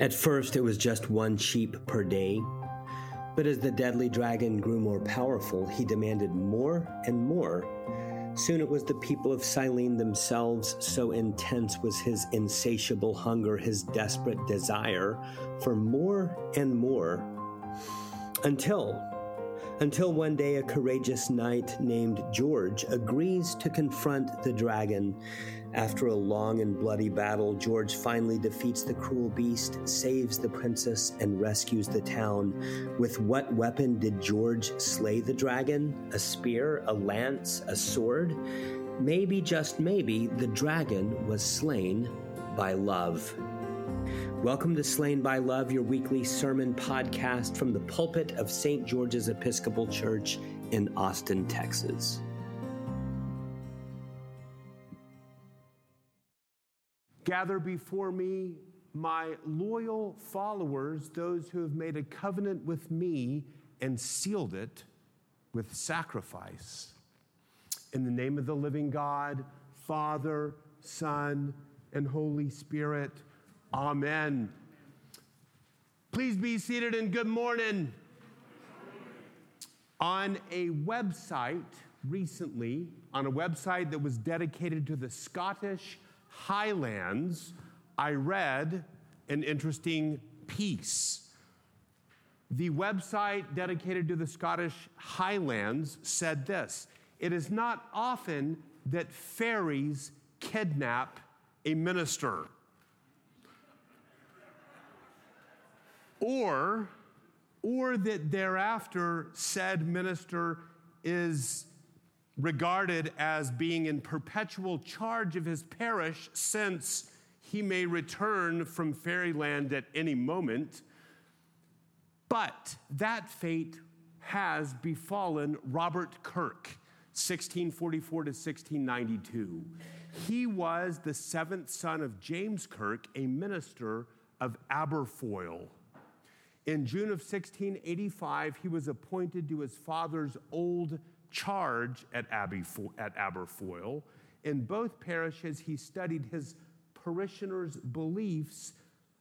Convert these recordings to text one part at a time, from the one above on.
At first, it was just one sheep per day. But as the deadly dragon grew more powerful, he demanded more and more. Soon it was the people of Cylene themselves, so intense was his insatiable hunger, his desperate desire for more and more. Until until one day a courageous knight named George agrees to confront the dragon. After a long and bloody battle, George finally defeats the cruel beast, saves the princess, and rescues the town. With what weapon did George slay the dragon? A spear, a lance, a sword? Maybe, just maybe, the dragon was slain by love. Welcome to Slain by Love, your weekly sermon podcast from the pulpit of St. George's Episcopal Church in Austin, Texas. Gather before me my loyal followers, those who have made a covenant with me and sealed it with sacrifice. In the name of the living God, Father, Son, and Holy Spirit, Amen. Please be seated and good morning. On a website recently, on a website that was dedicated to the Scottish Highlands, I read an interesting piece. The website dedicated to the Scottish Highlands said this It is not often that fairies kidnap a minister. Or or that thereafter said minister is regarded as being in perpetual charge of his parish since he may return from fairyland at any moment. But that fate has befallen Robert Kirk, 1644 to 1692. He was the seventh son of James Kirk, a minister of Aberfoyle. In June of 1685, he was appointed to his father's old charge at, at Aberfoyle. In both parishes, he studied his parishioners' beliefs,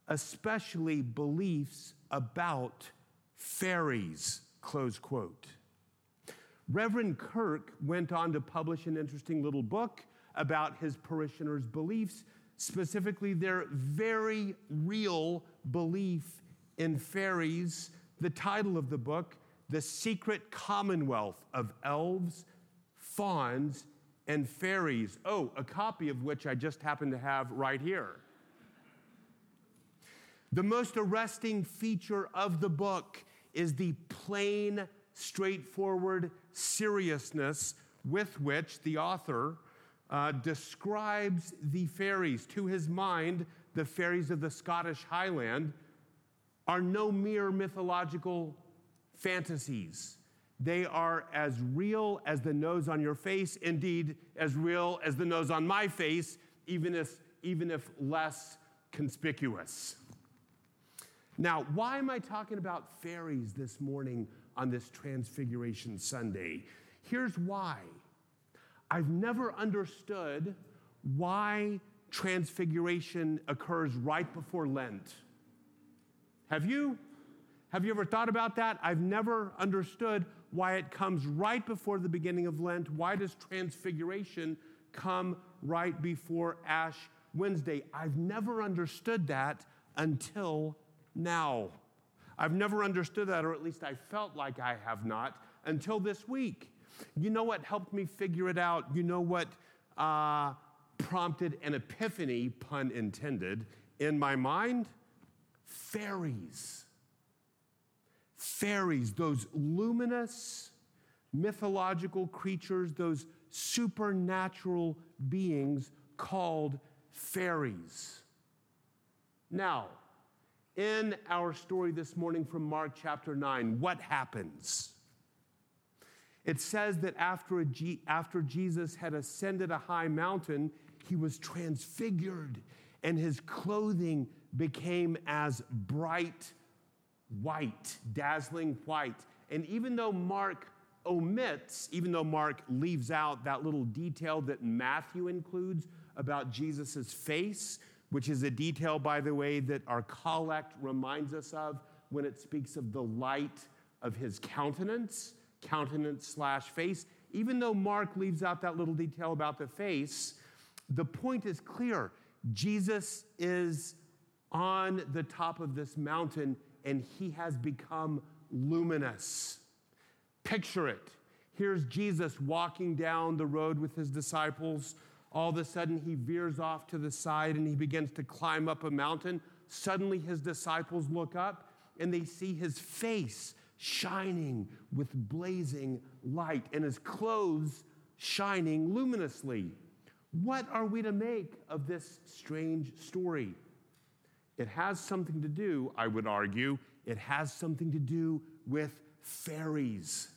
especially beliefs about fairies, close quote. Reverend Kirk went on to publish an interesting little book about his parishioners' beliefs, specifically their very real belief in fairies, the title of the book, The Secret Commonwealth of Elves, Fauns, and Fairies. Oh, a copy of which I just happen to have right here. The most arresting feature of the book is the plain, straightforward seriousness with which the author uh, describes the fairies. To his mind, the fairies of the Scottish Highland are no mere mythological fantasies. They are as real as the nose on your face, indeed, as real as the nose on my face, even if, even if less conspicuous. Now, why am I talking about fairies this morning on this Transfiguration Sunday? Here's why. I've never understood why Transfiguration occurs right before Lent. Have you? Have you ever thought about that? I've never understood why it comes right before the beginning of Lent. Why does Transfiguration come right before Ash Wednesday? I've never understood that until now. I've never understood that, or at least I felt like I have not until this week. You know what helped me figure it out? You know what uh, prompted an epiphany, pun intended, in my mind? Fairies. Fairies, those luminous mythological creatures, those supernatural beings called fairies. Now, in our story this morning from Mark chapter 9, what happens? It says that after, after Jesus had ascended a high mountain, he was transfigured and his clothing became as bright white, dazzling white. And even though Mark omits, even though Mark leaves out that little detail that Matthew includes about Jesus' face, which is a detail, by the way, that our collect reminds us of when it speaks of the light of his countenance, countenance slash face. Even though Mark leaves out that little detail about the face, the point is clear. Jesus is on the top of this mountain and he has become luminous. Picture it. Here's Jesus walking down the road with his disciples. All of a sudden, he veers off to the side and he begins to climb up a mountain. Suddenly, his disciples look up and they see his face shining with blazing light and his clothes shining luminously. What are we to make of this strange story? It has something to do, I would argue, it has something to do with fairies.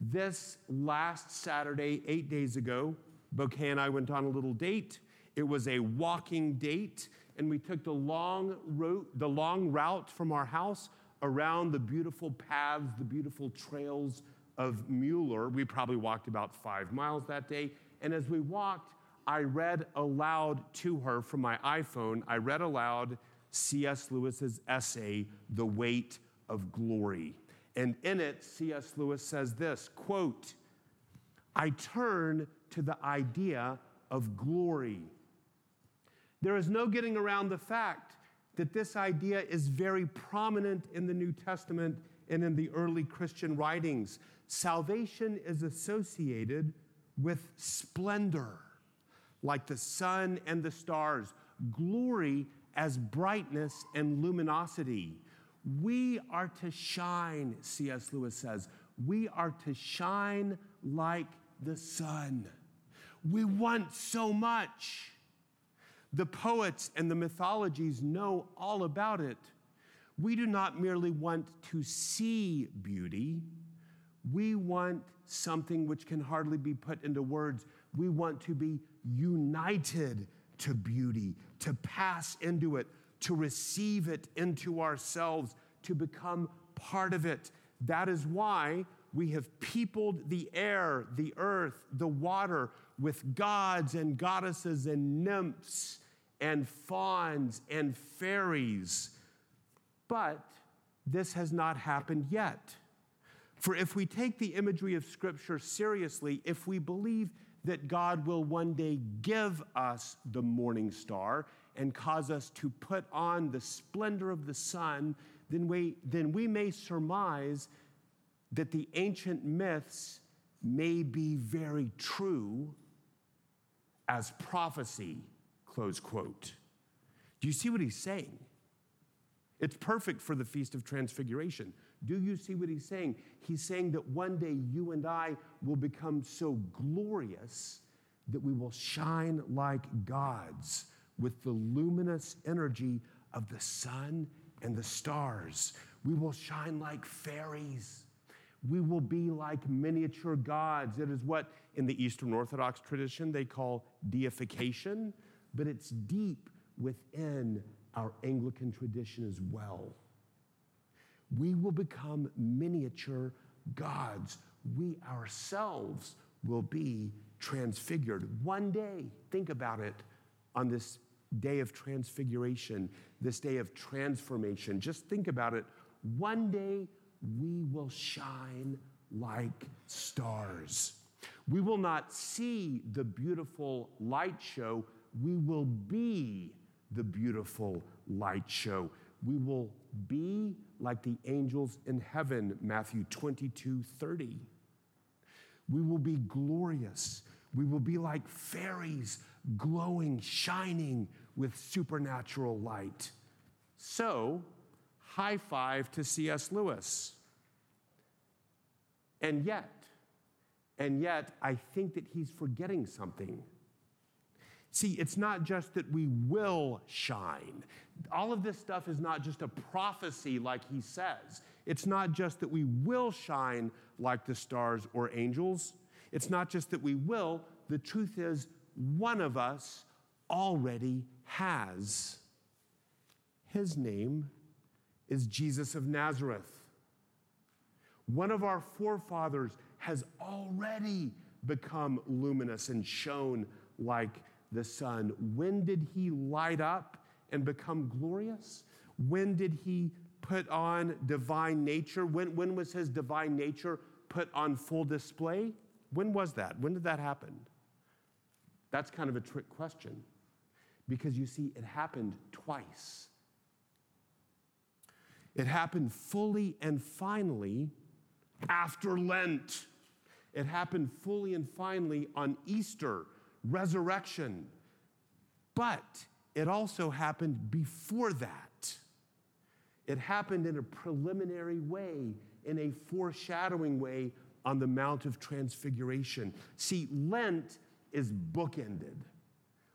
This last Saturday, eight days ago, Bouquet and I went on a little date. It was a walking date, and we took the long route, the long route from our house around the beautiful paths, the beautiful trails of Mueller. We probably walked about five miles that day. And as we walked, I read aloud to her from my iPhone, I read aloud C.S. Lewis's essay, The Weight of Glory. And in it, C.S. Lewis says this quote, I turn to the idea of glory. There is no getting around the fact that this idea is very prominent in the New Testament and in the early Christian writings. Salvation is associated with splendor, like the sun and the stars, glory as brightness and luminosity. We are to shine, C.S. Lewis says. We are to shine like the sun. We want so much. The poets and the mythologies know all about it. We do not merely want to see beauty, we want something which can hardly be put into words. We want to be united to beauty, to pass into it, to receive it into ourselves, to become part of it. That is why we have peopled the air, the earth, the water with gods and goddesses and nymphs and fauns and fairies. But this has not happened yet. For if we take the imagery of Scripture seriously, if we believe that God will one day give us the morning star and cause us to put on the splendor of the sun, then we, then we may surmise that the ancient myths may be very true as prophecy, close quote. Do you see what he's saying? It's perfect for the Feast of Transfiguration. Do you see what he's saying? He's saying that one day you and I will become so glorious that we will shine like gods with the luminous energy of the sun and the stars. We will shine like fairies. We will be like miniature gods. It is what in the Eastern Orthodox tradition they call deification, but it's deep within our Anglican tradition as well we will become miniature gods. We ourselves will be transfigured. One day, think about it, on this day of transfiguration, this day of transformation, just think about it. One day, we will shine like stars. We will not see the beautiful light show, we will be the beautiful light show. We will be like the angels in heaven, Matthew 22 30. We will be glorious. We will be like fairies, glowing, shining with supernatural light. So, high five to C.S. Lewis. And yet, and yet, I think that he's forgetting something. See, it's not just that we will shine. All of this stuff is not just a prophecy like he says. It's not just that we will shine like the stars or angels. It's not just that we will. The truth is, one of us already has. His name is Jesus of Nazareth. One of our forefathers has already become luminous and shone like the Son. When did he light up and become glorious? When did he put on divine nature? When, when was his divine nature put on full display? When was that? When did that happen? That's kind of a trick question because you see, it happened twice. It happened fully and finally after Lent. It happened fully and finally on Easter, resurrection. But it also happened before that. It happened in a preliminary way, in a foreshadowing way on the Mount of Transfiguration. See, Lent is bookended.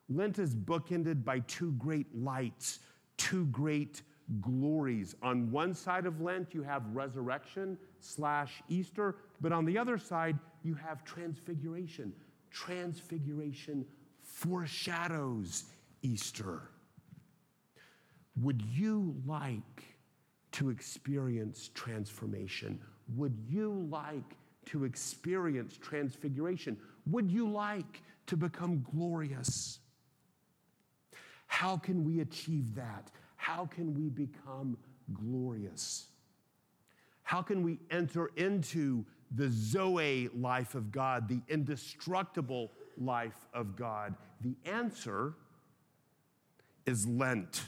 Lent is bookended by two great lights, two great glories. On one side of Lent, you have resurrection slash Easter, but on the other side, you have transfiguration. Transfiguration foreshadows Easter. Would you like to experience transformation? Would you like to experience transfiguration? Would you like to become glorious? How can we achieve that? How can we become glorious? How can we enter into the Zoe life of God, the indestructible life of God? The answer is Lent.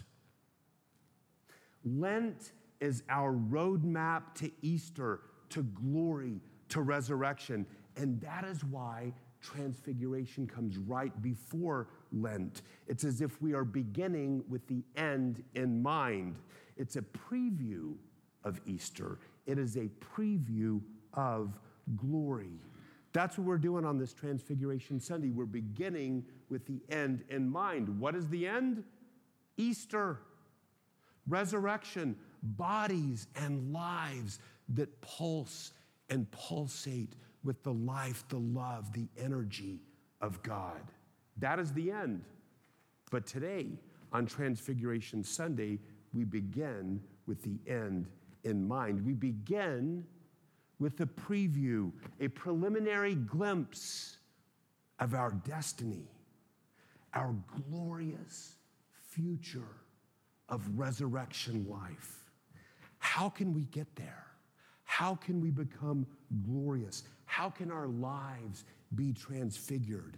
Lent is our roadmap to Easter, to glory, to resurrection. And that is why Transfiguration comes right before Lent. It's as if we are beginning with the end in mind. It's a preview of Easter, it is a preview of glory. That's what we're doing on this Transfiguration Sunday. We're beginning with the end in mind. What is the end? Easter, resurrection, bodies and lives that pulse and pulsate with the life, the love, the energy of God. That is the end. But today, on Transfiguration Sunday, we begin with the end in mind. We begin with a preview, a preliminary glimpse of our destiny, our glorious future of resurrection life. How can we get there? How can we become glorious? How can our lives be transfigured?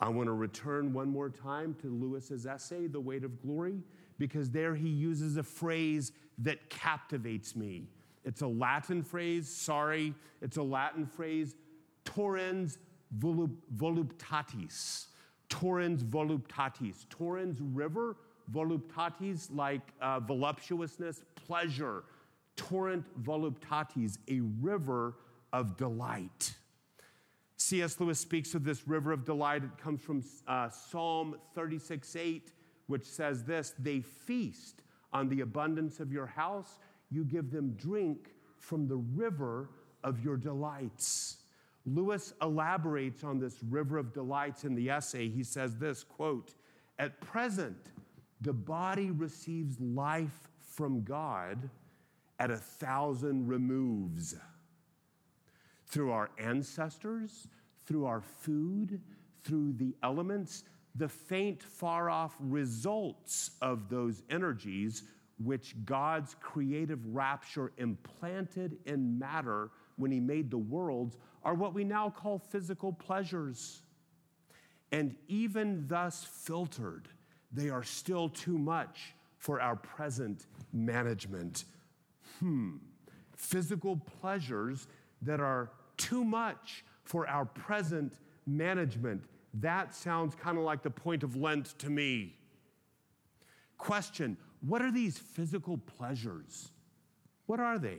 I want to return one more time to Lewis's essay, The Weight of Glory, because there he uses a phrase that captivates me. It's a Latin phrase, sorry, it's a Latin phrase, torrens voluptatis. Torrens voluptatis. Torrens river, voluptatis like uh, voluptuousness, pleasure. Torrent voluptatis, a river of delight. C.S. Lewis speaks of this river of delight. It comes from uh, Psalm 36 8, which says this They feast on the abundance of your house, you give them drink from the river of your delights. Lewis elaborates on this river of delights in the essay. He says this quote, At present, the body receives life from God at a thousand removes through our ancestors, through our food, through the elements, the faint, far off results of those energies which God's creative rapture implanted in matter when He made the worlds are what we now call physical pleasures. And even thus filtered, they are still too much for our present management. Hmm. Physical pleasures that are too much for our present management. That sounds kind of like the point of Lent to me. Question What are these physical pleasures? What are they?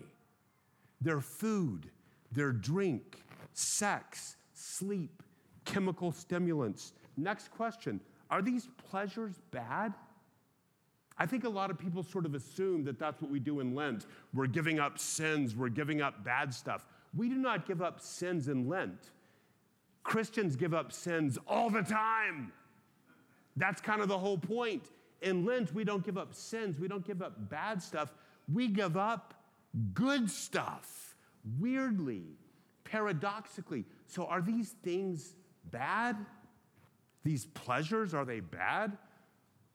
They're food, they're drink, sex, sleep, chemical stimulants. Next question Are these pleasures bad? I think a lot of people sort of assume that that's what we do in Lent. We're giving up sins, we're giving up bad stuff. We do not give up sins in Lent. Christians give up sins all the time. That's kind of the whole point. In Lent, we don't give up sins, we don't give up bad stuff, we give up good stuff. Weirdly, paradoxically. So, are these things bad? These pleasures, are they bad?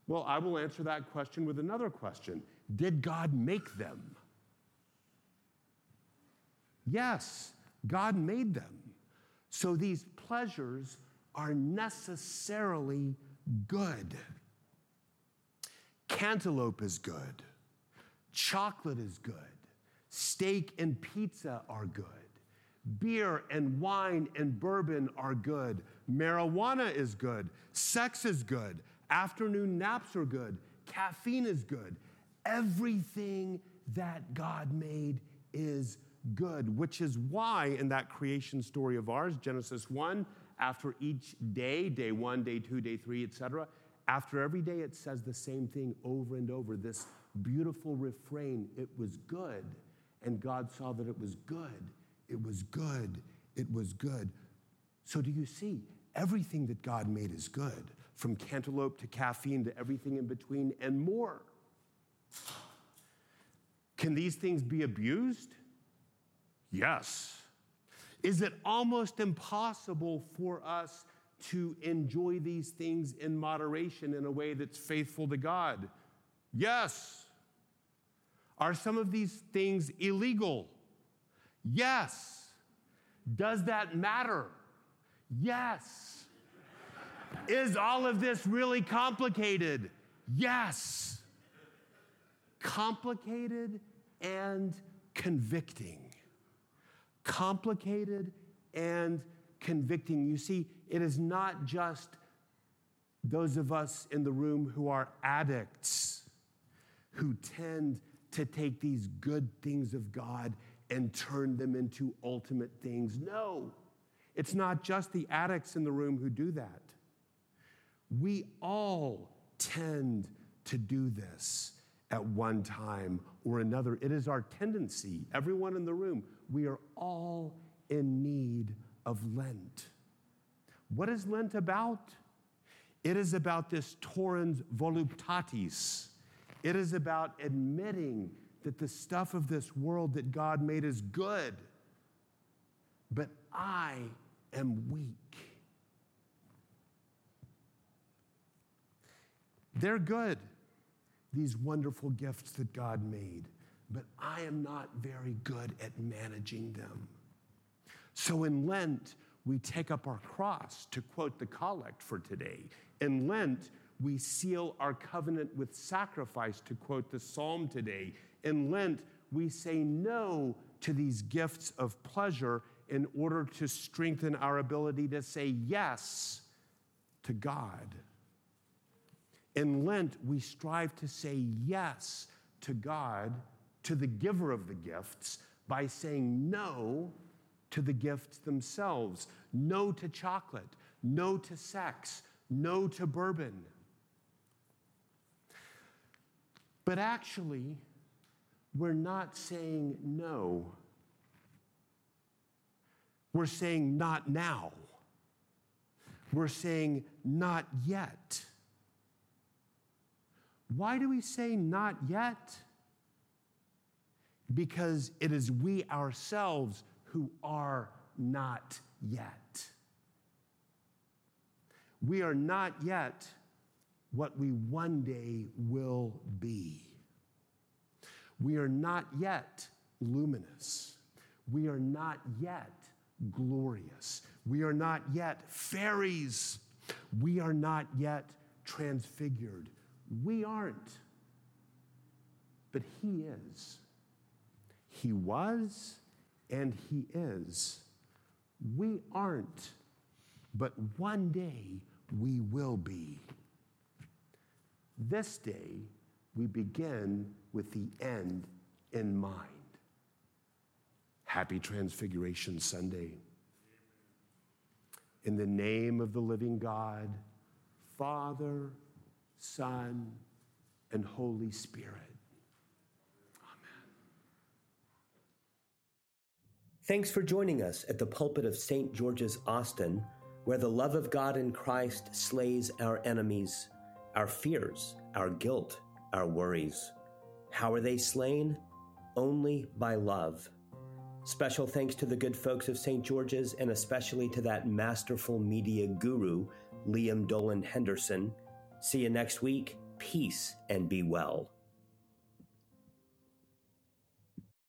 Well, I will answer that question with another question Did God make them? Yes, God made them. So these pleasures are necessarily good. Cantaloupe is good. Chocolate is good. Steak and pizza are good. Beer and wine and bourbon are good. Marijuana is good. Sex is good. Afternoon naps are good. Caffeine is good. Everything that God made is good, which is why in that creation story of ours, Genesis 1, after each day, day one, day two, day three, etc., after every day it says the same thing over and over this beautiful refrain it was good. And God saw that it was good. It was good. It was good. So, do you see? Everything that God made is good, from cantaloupe to caffeine to everything in between and more. Can these things be abused? Yes. Is it almost impossible for us to enjoy these things in moderation in a way that's faithful to God? Yes. Are some of these things illegal? Yes. Does that matter? Yes. Is all of this really complicated? Yes. Complicated and convicting complicated and convicting. You see, it is not just those of us in the room who are addicts who tend to take these good things of God and turn them into ultimate things. No, it's not just the addicts in the room who do that. We all tend to do this at one time or another. It is our tendency, everyone in the room, we are all in need of Lent. What is Lent about? It is about this torrens voluptatis. It is about admitting that the stuff of this world that God made is good, but I am weak. They're good, these wonderful gifts that God made but I am not very good at managing them. So in Lent, we take up our cross, to quote the collect for today. In Lent, we seal our covenant with sacrifice, to quote the psalm today. In Lent, we say no to these gifts of pleasure in order to strengthen our ability to say yes to God. In Lent, we strive to say yes to God to the giver of the gifts by saying no to the gifts themselves, no to chocolate, no to sex, no to bourbon. But actually, we're not saying no. We're saying not now. We're saying not yet. Why do we say not yet? because it is we ourselves who are not yet. We are not yet what we one day will be. We are not yet luminous. We are not yet glorious. We are not yet fairies. We are not yet transfigured. We aren't. But He is. He was and He is. We aren't, but one day we will be. This day, we begin with the end in mind. Happy Transfiguration Sunday. In the name of the living God, Father, Son, and Holy Spirit. Amen. Thanks for joining us at the pulpit of St. George's, Austin, where the love of God in Christ slays our enemies, our fears, our guilt, our worries. How are they slain? Only by love. Special thanks to the good folks of St. George's and especially to that masterful media guru, Liam Dolan Henderson. See you next week. Peace and be well.